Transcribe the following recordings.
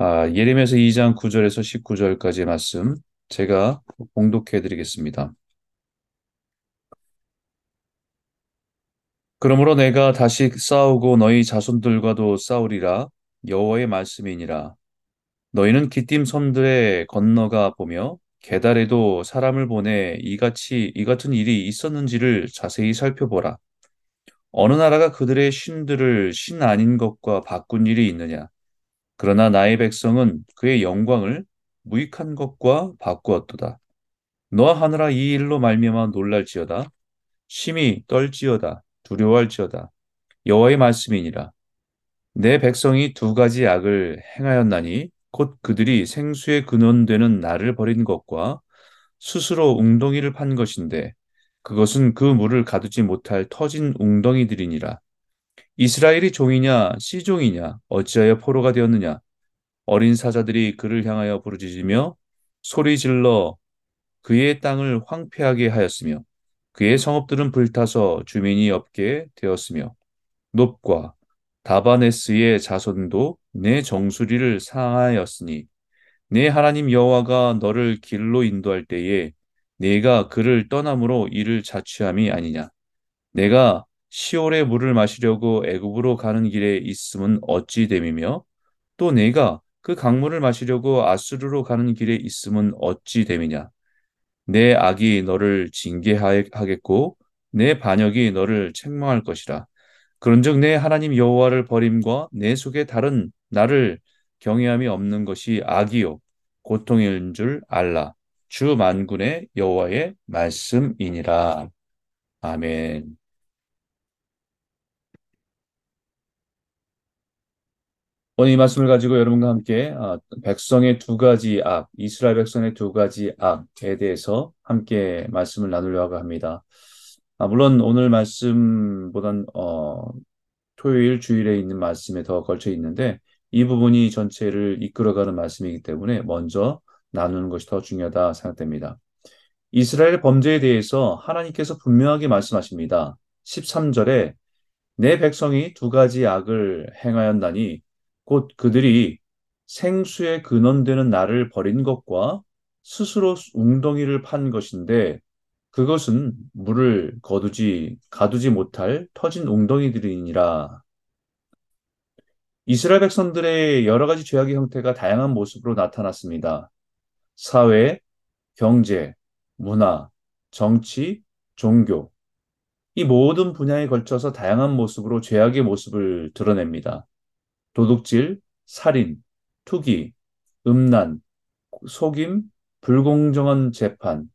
아, 예레미야서 2장 9절에서 19절까지의 말씀 제가 봉독해 드리겠습니다. 그러므로 내가 다시 싸우고 너희 자손들과도 싸우리라. 여호와의 말씀이니라. 너희는 기띔 섬들에 건너가 보며 게달에도 사람을 보내 이같이 이 같은 일이 있었는지를 자세히 살펴보라. 어느 나라가 그들의 신들을 신 아닌 것과 바꾼 일이 있느냐 그러나 나의 백성은 그의 영광을 무익한 것과 바꾸었도다. 너와 하늘아 이 일로 말미암아 놀랄지어다. 심히 떨지어다. 두려워할지어다. 여호와의 말씀이니라. 내 백성이 두 가지 악을 행하였나니 곧 그들이 생수의 근원되는 나를 버린 것과 스스로 웅덩이를 판 것인데 그것은 그 물을 가두지 못할 터진 웅덩이들이니라. 이스라엘이 종이냐 시종이냐 어찌하여 포로가 되었느냐? 어린 사자들이 그를 향하여 부르짖으며 소리 질러 그의 땅을 황폐하게 하였으며 그의 성읍들은 불타서 주민이 없게 되었으며 높과 다바네스의 자손도 내 정수리를 상하였으니 내 하나님 여호와가 너를 길로 인도할 때에 네가 그를 떠남으로 이를 자취함이 아니냐? 내가 시올의 물을 마시려고 애굽으로 가는 길에 있음은 어찌 됨이며 또 내가 그 강물을 마시려고 아수르로 가는 길에 있음은 어찌 됨이냐? 내 악이 너를 징계하겠고 내 반역이 너를 책망할 것이라. 그런즉 내 하나님 여호와를 버림과 내 속에 다른 나를 경외함이 없는 것이 악이요 고통인 줄 알라. 주 만군의 여호와의 말씀이니라. 아멘. 오늘 이 말씀을 가지고 여러분과 함께 아, 백성의 두 가지 악, 이스라엘 백성의 두 가지 악에 대해서 함께 말씀을 나누려고 합니다. 아, 물론 오늘 말씀보단 어, 토요일 주일에 있는 말씀에 더 걸쳐 있는데 이 부분이 전체를 이끌어가는 말씀이기 때문에 먼저 나누는 것이 더 중요하다 생각됩니다. 이스라엘 범죄에 대해서 하나님께서 분명하게 말씀하십니다. 13절에 내 백성이 두 가지 악을 행하였나니 곧 그들이 생수의 근원되는 나를 버린 것과 스스로 웅덩이를 판 것인데 그것은 물을 거두지 가두지 못할 터진 웅덩이들이니라. 이스라엘 백성들의 여러 가지 죄악의 형태가 다양한 모습으로 나타났습니다. 사회, 경제, 문화, 정치, 종교 이 모든 분야에 걸쳐서 다양한 모습으로 죄악의 모습을 드러냅니다. 도둑질, 살인, 투기, 음란, 속임, 불공정한 재판,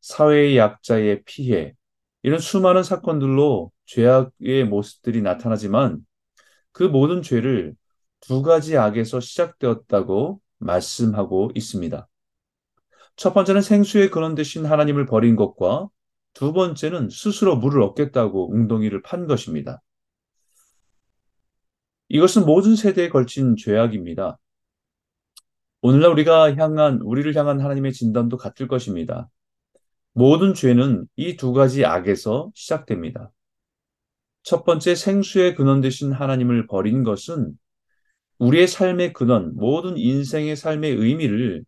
사회의 약자의 피해, 이런 수많은 사건들로 죄악의 모습들이 나타나지만 그 모든 죄를 두 가지 악에서 시작되었다고 말씀하고 있습니다. 첫 번째는 생수의 근원 되신 하나님을 버린 것과 두 번째는 스스로 물을 얻겠다고 웅덩이를 판 것입니다. 이것은 모든 세대에 걸친 죄악입니다. 오늘날 우리가 향한, 우리를 향한 하나님의 진단도 같을 것입니다. 모든 죄는 이 두 가지 악에서 시작됩니다. 첫 번째 생수의 근원 되신 하나님을 버린 것은 우리의 삶의 근원, 모든 인생의 삶의 의미를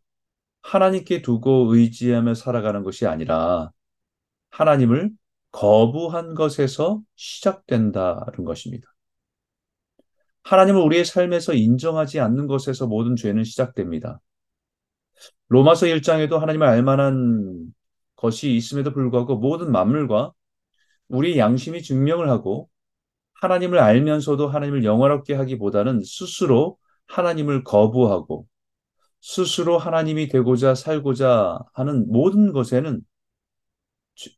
하나님께 두고 의지하며 살아가는 것이 아니라 하나님을 거부한 것에서 시작된다는 것입니다. 하나님을 우리의 삶에서 인정하지 않는 것에서 모든 죄는 시작됩니다. 로마서 1장에도 하나님을 알만한 것이 있음에도 불구하고 모든 만물과 우리 양심이 증명을 하고 하나님을 알면서도 하나님을 영화롭게 하기보다는 스스로 하나님을 거부하고 스스로 하나님이 되고자 살고자 하는 모든 것에는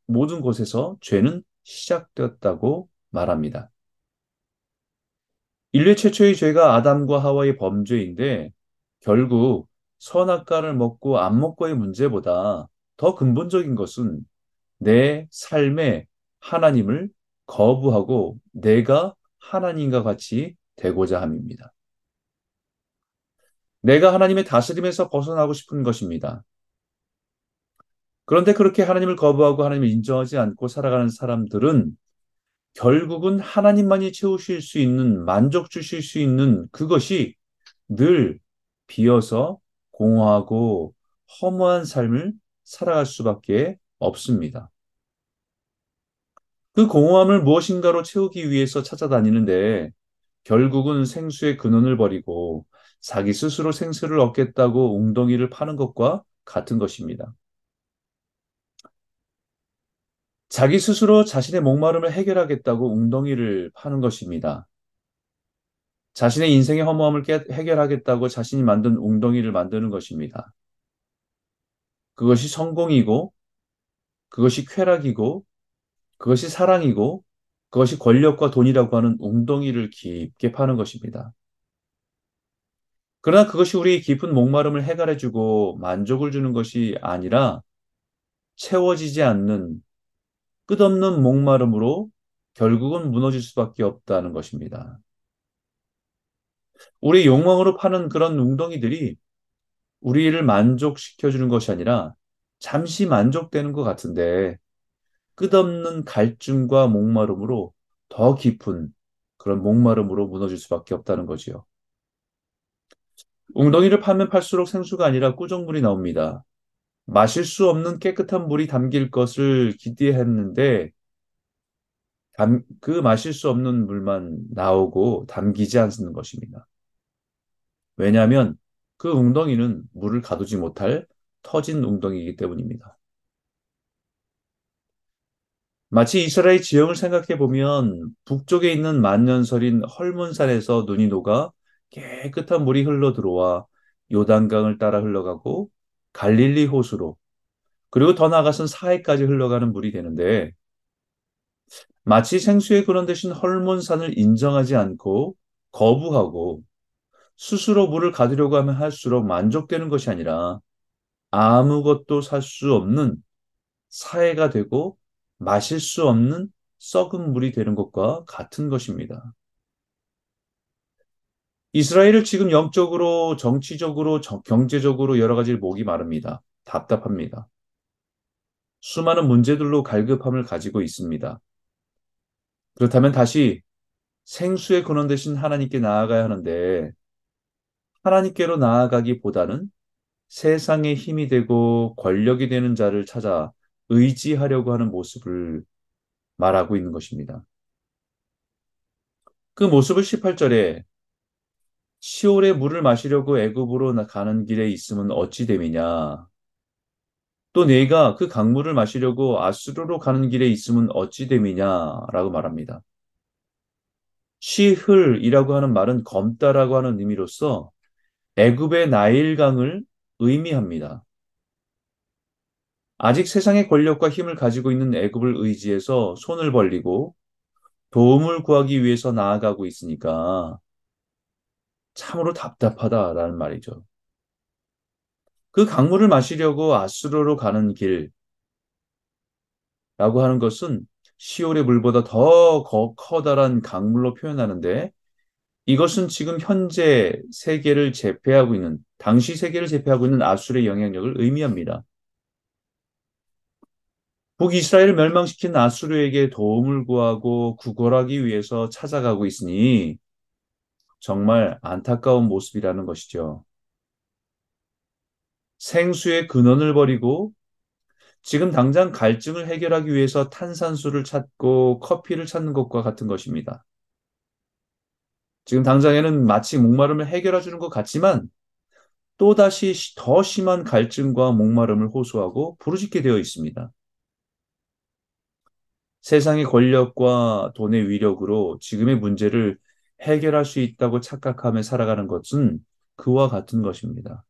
모든 곳에서 죄는 시작되었다고 말합니다. 인류 최초의 죄가 아담과 하와의 범죄인데 결국 선악과를 먹고 안 먹고의 문제보다 더 근본적인 것은 내 삶에 하나님을 거부하고 내가 하나님과 같이 되고자 함입니다. 내가 하나님의 다스림에서 벗어나고 싶은 것입니다. 그런데 그렇게 하나님을 거부하고 하나님을 인정하지 않고 살아가는 사람들은 결국은 하나님만이 채우실 수 있는, 만족 주실 수 있는 그것이 늘 비어서 공허하고 허무한 삶을 살아갈 수밖에 없습니다. 그 공허함을 무엇인가로 채우기 위해서 찾아다니는데 결국은 생수의 근원을 버리고 자기 스스로 생수를 얻겠다고 웅덩이를 파는 것과 같은 것입니다. 자기 스스로 자신의 목마름을 해결하겠다고 웅덩이를 파는 것입니다. 자신의 인생의 허무함을 해결하겠다고 자신이 만든 웅덩이를 만드는 것입니다. 그것이 성공이고, 그것이 쾌락이고, 그것이 사랑이고, 그것이 권력과 돈이라고 하는 웅덩이를 깊게 파는 것입니다. 그러나 그것이 우리 깊은 목마름을 해결해주고 만족을 주는 것이 아니라 채워지지 않는 끝없는 목마름으로 결국은 무너질 수밖에 없다는 것입니다. 우리 욕망으로 파는 그런 웅덩이들이 우리를 만족시켜주는 것이 아니라 잠시 만족되는 것 같은데 끝없는 갈증과 목마름으로 더 깊은 그런 목마름으로 무너질 수밖에 없다는 거지요. 웅덩이를 파면 팔수록 생수가 아니라 꾸정물이 나옵니다. 마실 수 없는 깨끗한 물이 담길 것을 기대했는데 담, 그 마실 수 없는 물만 나오고 담기지 않는 것입니다. 왜냐하면 그 웅덩이는 물을 가두지 못할 터진 웅덩이이기 때문입니다. 마치 이스라엘 지형을 생각해 보면 북쪽에 있는 만년설인 헐문산에서 눈이 녹아 깨끗한 물이 흘러 들어와 요단강을 따라 흘러가고 갈릴리 호수로 그리고 더 나아가선 사해까지 흘러가는 물이 되는데 마치 생수의 근원 대신 헐몬산을 인정하지 않고 거부하고 스스로 물을 가두려고 하면 할수록 만족되는 것이 아니라 아무것도 살 수 없는 사해가 되고 마실 수 없는 썩은 물이 되는 것과 같은 것입니다. 이스라엘을 지금 영적으로, 정치적으로, 경제적으로 여러 가지 목이 마릅니다. 답답합니다. 수많은 문제들로 갈급함을 가지고 있습니다. 그렇다면 다시 생수의 근원 대신 하나님께 나아가야 하는데 하나님께로 나아가기보다는 세상의 힘이 되고 권력이 되는 자를 찾아 의지하려고 하는 모습을 말하고 있는 것입니다. 그 모습을 18절에 시올의 물을 마시려고 애굽으로 가는 길에 있으면 어찌 됨이냐? 또 네가 그 강물을 마시려고 아수르로 가는 길에 있으면 어찌 됨이냐라고 말합니다. 시흘이라고 하는 말은 검다라고 하는 의미로서 애굽의 나일강을 의미합니다. 아직 세상의 권력과 힘을 가지고 있는 애굽을 의지해서 손을 벌리고 도움을 구하기 위해서 나아가고 있으니까 참으로 답답하다라는 말이죠. 그 강물을 마시려고 아수르로 가는 길라고 하는 것은 시올의 물보다 더 커다란 강물로 표현하는데 이것은 지금 현재 세계를 제패하고 있는 당시 세계를 제패하고 있는 아수르의 영향력을 의미합니다. 북이스라엘을 멸망시킨 아수르에게 도움을 구하고 구걸하기 위해서 찾아가고 있으니 정말 안타까운 모습이라는 것이죠. 생수의 근원을 버리고 지금 당장 갈증을 해결하기 위해서 탄산수를 찾고 커피를 찾는 것과 같은 것입니다. 지금 당장에는 마치 목마름을 해결해 주는 것 같지만 또다시 더 심한 갈증과 목마름을 호소하고 부르짖게 되어 있습니다. 세상의 권력과 돈의 위력으로 지금의 문제를 해결할 수 있다고 착각하며 살아가는 것은 그와 같은 것입니다.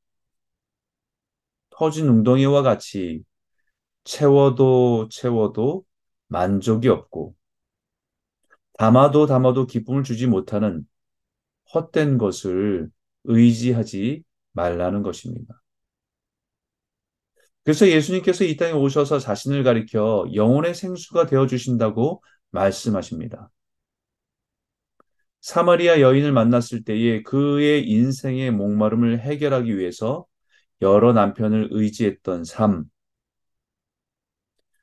터진 웅덩이와 같이 채워도 채워도 만족이 없고 담아도 담아도 기쁨을 주지 못하는 헛된 것을 의지하지 말라는 것입니다. 그래서 예수님께서 이 땅에 오셔서 자신을 가리켜 영혼의 생수가 되어 주신다고 말씀하십니다. 사마리아 여인을 만났을 때에 그의 인생의 목마름을 해결하기 위해서 여러 남편을 의지했던 삶.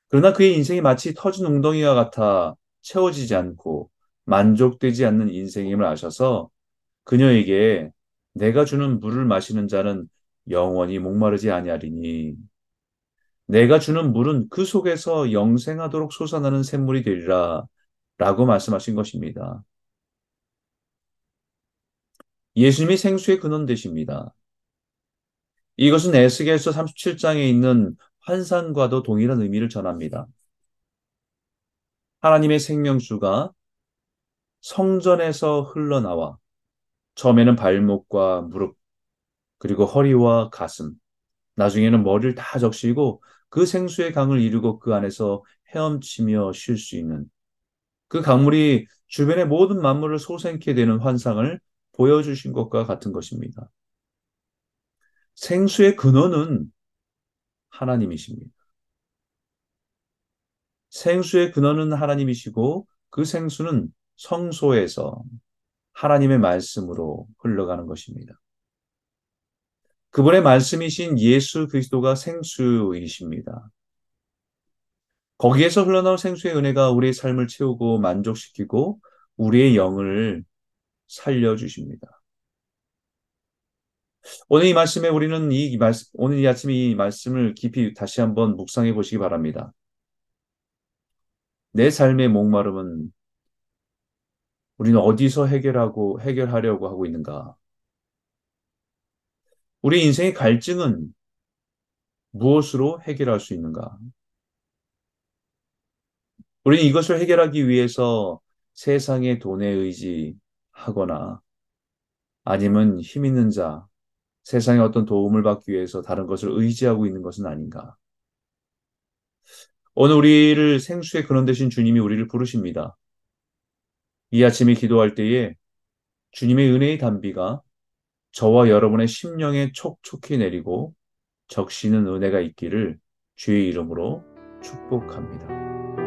그러나 그의 인생이 마치 터진 웅덩이와 같아 채워지지 않고 만족되지 않는 인생임을 아셔서 그녀에게 내가 주는 물을 마시는 자는 영원히 목마르지 아니하리니 내가 주는 물은 그 속에서 영생하도록 솟아나는 샘물이 되리라 라고 말씀하신 것입니다. 예수님이 생수의 근원 되십니다. 이것은 에스겔서 37장에 있는 환상과도 동일한 의미를 전합니다. 하나님의 생명수가 성전에서 흘러나와 처음에는 발목과 무릎, 그리고 허리와 가슴, 나중에는 머리를 다 적시고 그 생수의 강을 이루고 그 안에서 헤엄치며 쉴 수 있는 그 강물이 주변의 모든 만물을 소생케 되는 환상을 보여주신 것과 같은 것입니다. 생수의 근원은 하나님이십니다. 생수의 근원은 하나님이시고 그 생수는 성소에서 하나님의 말씀으로 흘러가는 것입니다. 그분의 말씀이신 예수 그리스도가 생수이십니다. 거기에서 흘러나온 생수의 은혜가 우리의 삶을 채우고 만족시키고 우리의 영을 살려주십니다. 오늘 이 말씀에 우리는 이 말씀, 오늘 이 아침에 이 말씀을 깊이 다시 한번 묵상해 보시기 바랍니다. 내 삶의 목마름은 우리는 어디서 해결하고 해결하려고 하고 있는가? 우리 인생의 갈증은 무엇으로 해결할 수 있는가? 우리는 이것을 해결하기 위해서 세상의 돈에 의지 하거나 아니면 힘 있는 자, 세상의 어떤 도움을 받기 위해서 다른 것을 의지하고 있는 것은 아닌가? 오늘 우리를 생수의 근원 되신 주님이 우리를 부르십니다. 이 아침에 기도할 때에 주님의 은혜의 단비가 저와 여러분의 심령에 촉촉히 내리고 적시는 은혜가 있기를 주의 이름으로 축복합니다.